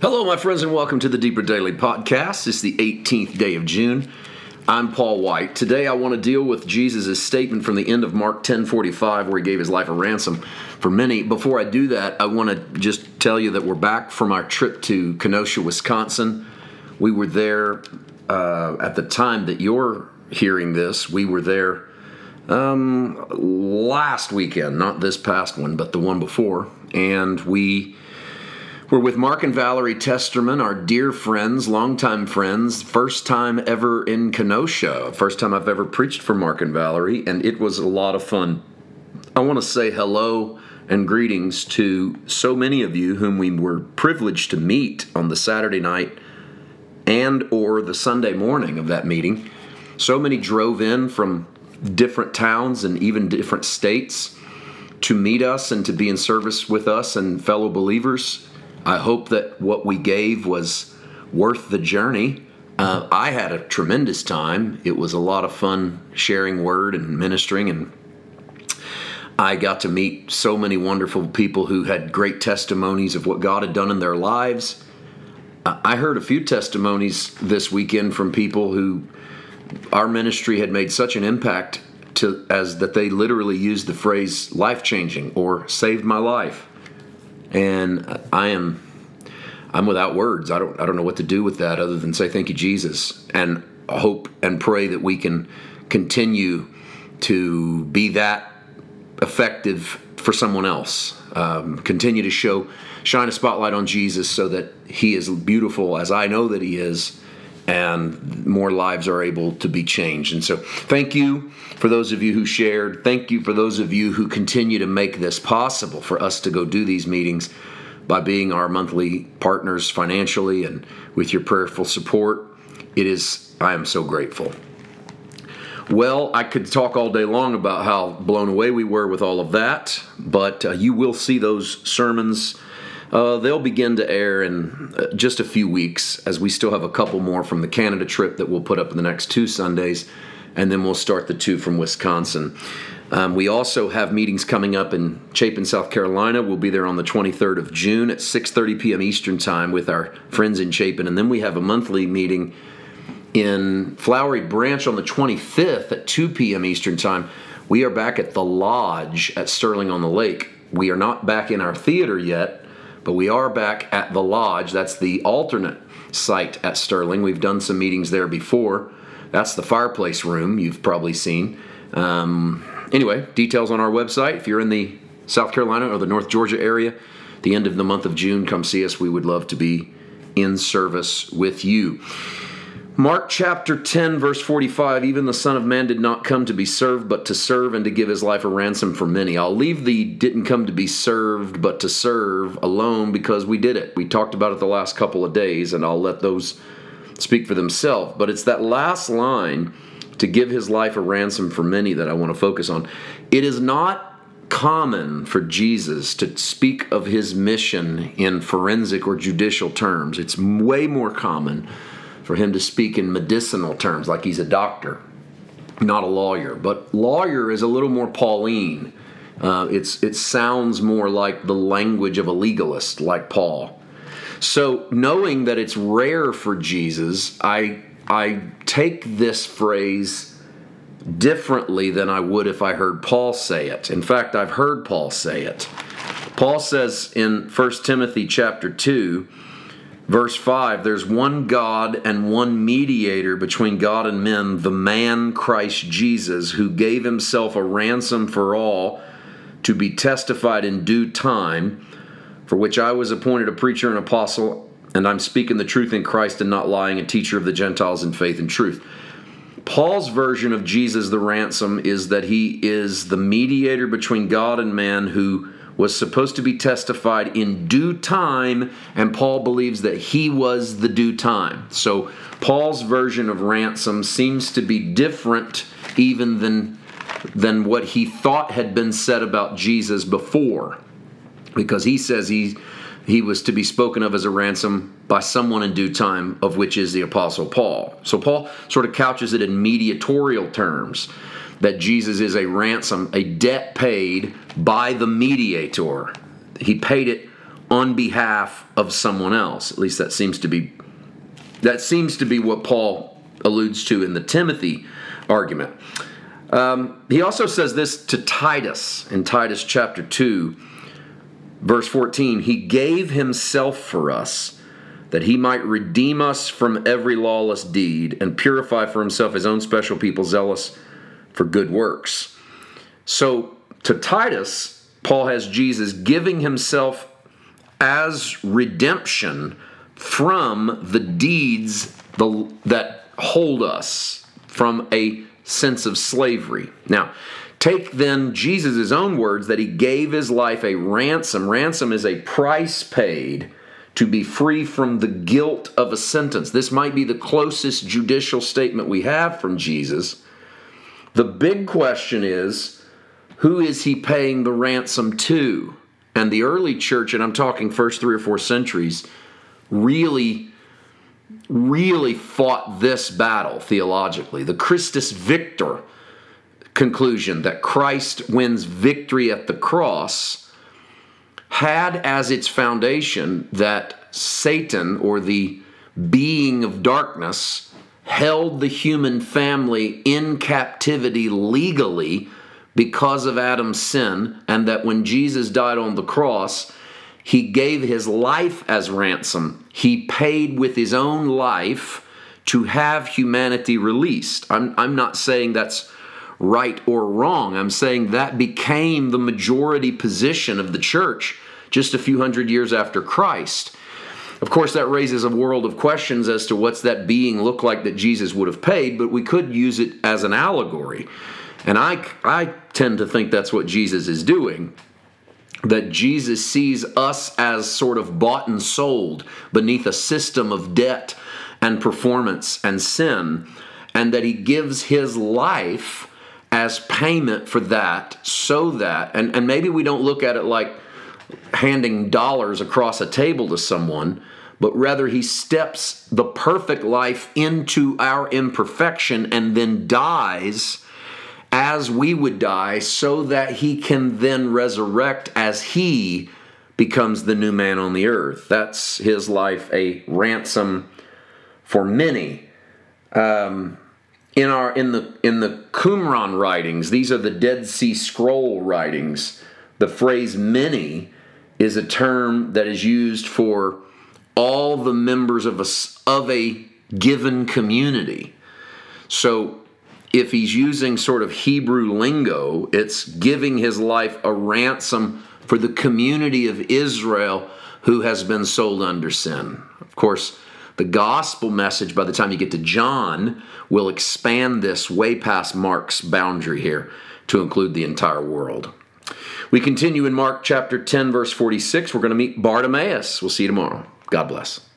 Hello, my friends, and welcome to the Deeper Daily Podcast. It's the 18th day of June. I'm Paul White. Today I want to deal with Jesus' statement from the end of Mark 10:45 where he gave his life a ransom for many. Before I do that, I want to just tell you that we're back from our trip to Kenosha, Wisconsin. We were there uh, at the time that you're hearing this. We were there um, last weekend, not this past one, but the one before, and we we're with Mark and Valerie Testerman, our dear friends, longtime friends, first time ever in Kenosha, first time I've ever preached for Mark and Valerie, and it was a lot of fun. I want to say hello and greetings to so many of you whom we were privileged to meet on the Saturday night and or the Sunday morning of that meeting. So many drove in from different towns and even different states to meet us and to be in service with us and fellow believers I hope that what we gave was worth the journey. Uh, I had a tremendous time. It was a lot of fun sharing word and ministering, and I got to meet so many wonderful people who had great testimonies of what God had done in their lives. I heard a few testimonies this weekend from people who our ministry had made such an impact to as that they literally used the phrase life changing or saved my life and I am I'm without words. I don't I don't know what to do with that other than say thank you Jesus and hope and pray that we can continue to be that effective for someone else. Um, continue to show shine a spotlight on Jesus so that he is beautiful as I know that he is and more lives are able to be changed. And so, thank you for those of you who shared. Thank you for those of you who continue to make this possible for us to go do these meetings by being our monthly partners financially and with your prayerful support. It is, I am so grateful. Well, I could talk all day long about how blown away we were with all of that, but uh, you will see those sermons uh, they'll begin to air in uh, just a few weeks, as we still have a couple more from the Canada trip that we'll put up in the next two Sundays, and then we'll start the two from Wisconsin. Um, we also have meetings coming up in Chapin, South Carolina. We'll be there on the 23rd of June at 6:30 p.m. Eastern Time with our friends in Chapin, and then we have a monthly meeting in Flowery Branch on the 25th at 2 p.m. Eastern Time. We are back at the Lodge at Sterling on the Lake. We are not back in our theater yet but we are back at the Lodge. That's the alternate site at Sterling. We've done some meetings there before. That's the fireplace room you've probably seen. Um, anyway, details on our website. If you're in the South Carolina or the North Georgia area, the end of the month of June, come see us. We would love to be in service with you. Mark chapter 10, verse 45 Even the Son of Man did not come to be served, but to serve and to give his life a ransom for many. I'll leave the didn't come to be served, but to serve alone because we did it. We talked about it the last couple of days, and I'll let those speak for themselves. But it's that last line to give his life a ransom for many that I want to focus on. It is not common for Jesus to speak of his mission in forensic or judicial terms, it's way more common for him to speak in medicinal terms, like he's a doctor, not a lawyer. But lawyer is a little more Pauline. Uh, it's it sounds more like the language of a legalist, like Paul. So knowing that it's rare for Jesus, I I take this phrase differently than I would if I heard Paul say it. In fact, I've heard Paul say it. Paul says in 1 Timothy chapter 2, Verse 5 There's one God and one mediator between God and men, the man Christ Jesus, who gave himself a ransom for all to be testified in due time, for which I was appointed a preacher and apostle, and I'm speaking the truth in Christ and not lying, a teacher of the Gentiles in faith and truth. Paul's version of Jesus the ransom is that he is the mediator between God and man who was supposed to be testified in due time, and Paul believes that he was the due time. So Paul's version of ransom seems to be different even than than what he thought had been said about Jesus before. Because he says he he was to be spoken of as a ransom by someone in due time, of which is the Apostle Paul. So Paul sort of couches it in mediatorial terms that Jesus is a ransom, a debt paid by the mediator. He paid it on behalf of someone else. At least that seems to be that seems to be what Paul alludes to in the Timothy argument. Um, he also says this to Titus in Titus chapter 2, verse 14. He gave himself for us that he might redeem us from every lawless deed and purify for himself his own special people zealous for good works. So to Titus, Paul has Jesus giving himself as redemption from the deeds that hold us from a sense of slavery. Now, take then Jesus' own words that he gave his life a ransom. Ransom is a price paid to be free from the guilt of a sentence. This might be the closest judicial statement we have from Jesus. The big question is who is he paying the ransom to? And the early church, and I'm talking first three or four centuries, really, really fought this battle theologically. The Christus Victor conclusion that Christ wins victory at the cross had as its foundation that Satan or the being of darkness held the human family in captivity legally because of Adam's sin, and that when Jesus died on the cross, he gave his life as ransom. He paid with his own life to have humanity released. I'm, I'm not saying that's right or wrong. I'm saying that became the majority position of the church just a few hundred years after Christ. Of course, that raises a world of questions as to what's that being look like that Jesus would have paid, but we could use it as an allegory. And I, I tend to think that's what Jesus is doing. That Jesus sees us as sort of bought and sold beneath a system of debt and performance and sin, and that he gives his life as payment for that so that, and, and maybe we don't look at it like handing dollars across a table to someone, but rather he steps the perfect life into our imperfection and then dies as we would die, so that he can then resurrect as he becomes the new man on the earth. That's his life, a ransom for many. Um, in our in the in the Qumran writings, these are the Dead Sea Scroll writings. The phrase "many" is a term that is used for all the members of a of a given community. So if he's using sort of Hebrew lingo, it's giving his life a ransom for the community of Israel who has been sold under sin. Of course, the gospel message, by the time you get to John, will expand this way past Mark's boundary here to include the entire world. We continue in Mark chapter 10, verse 46. We're going to meet Bartimaeus. We'll see you tomorrow. God bless.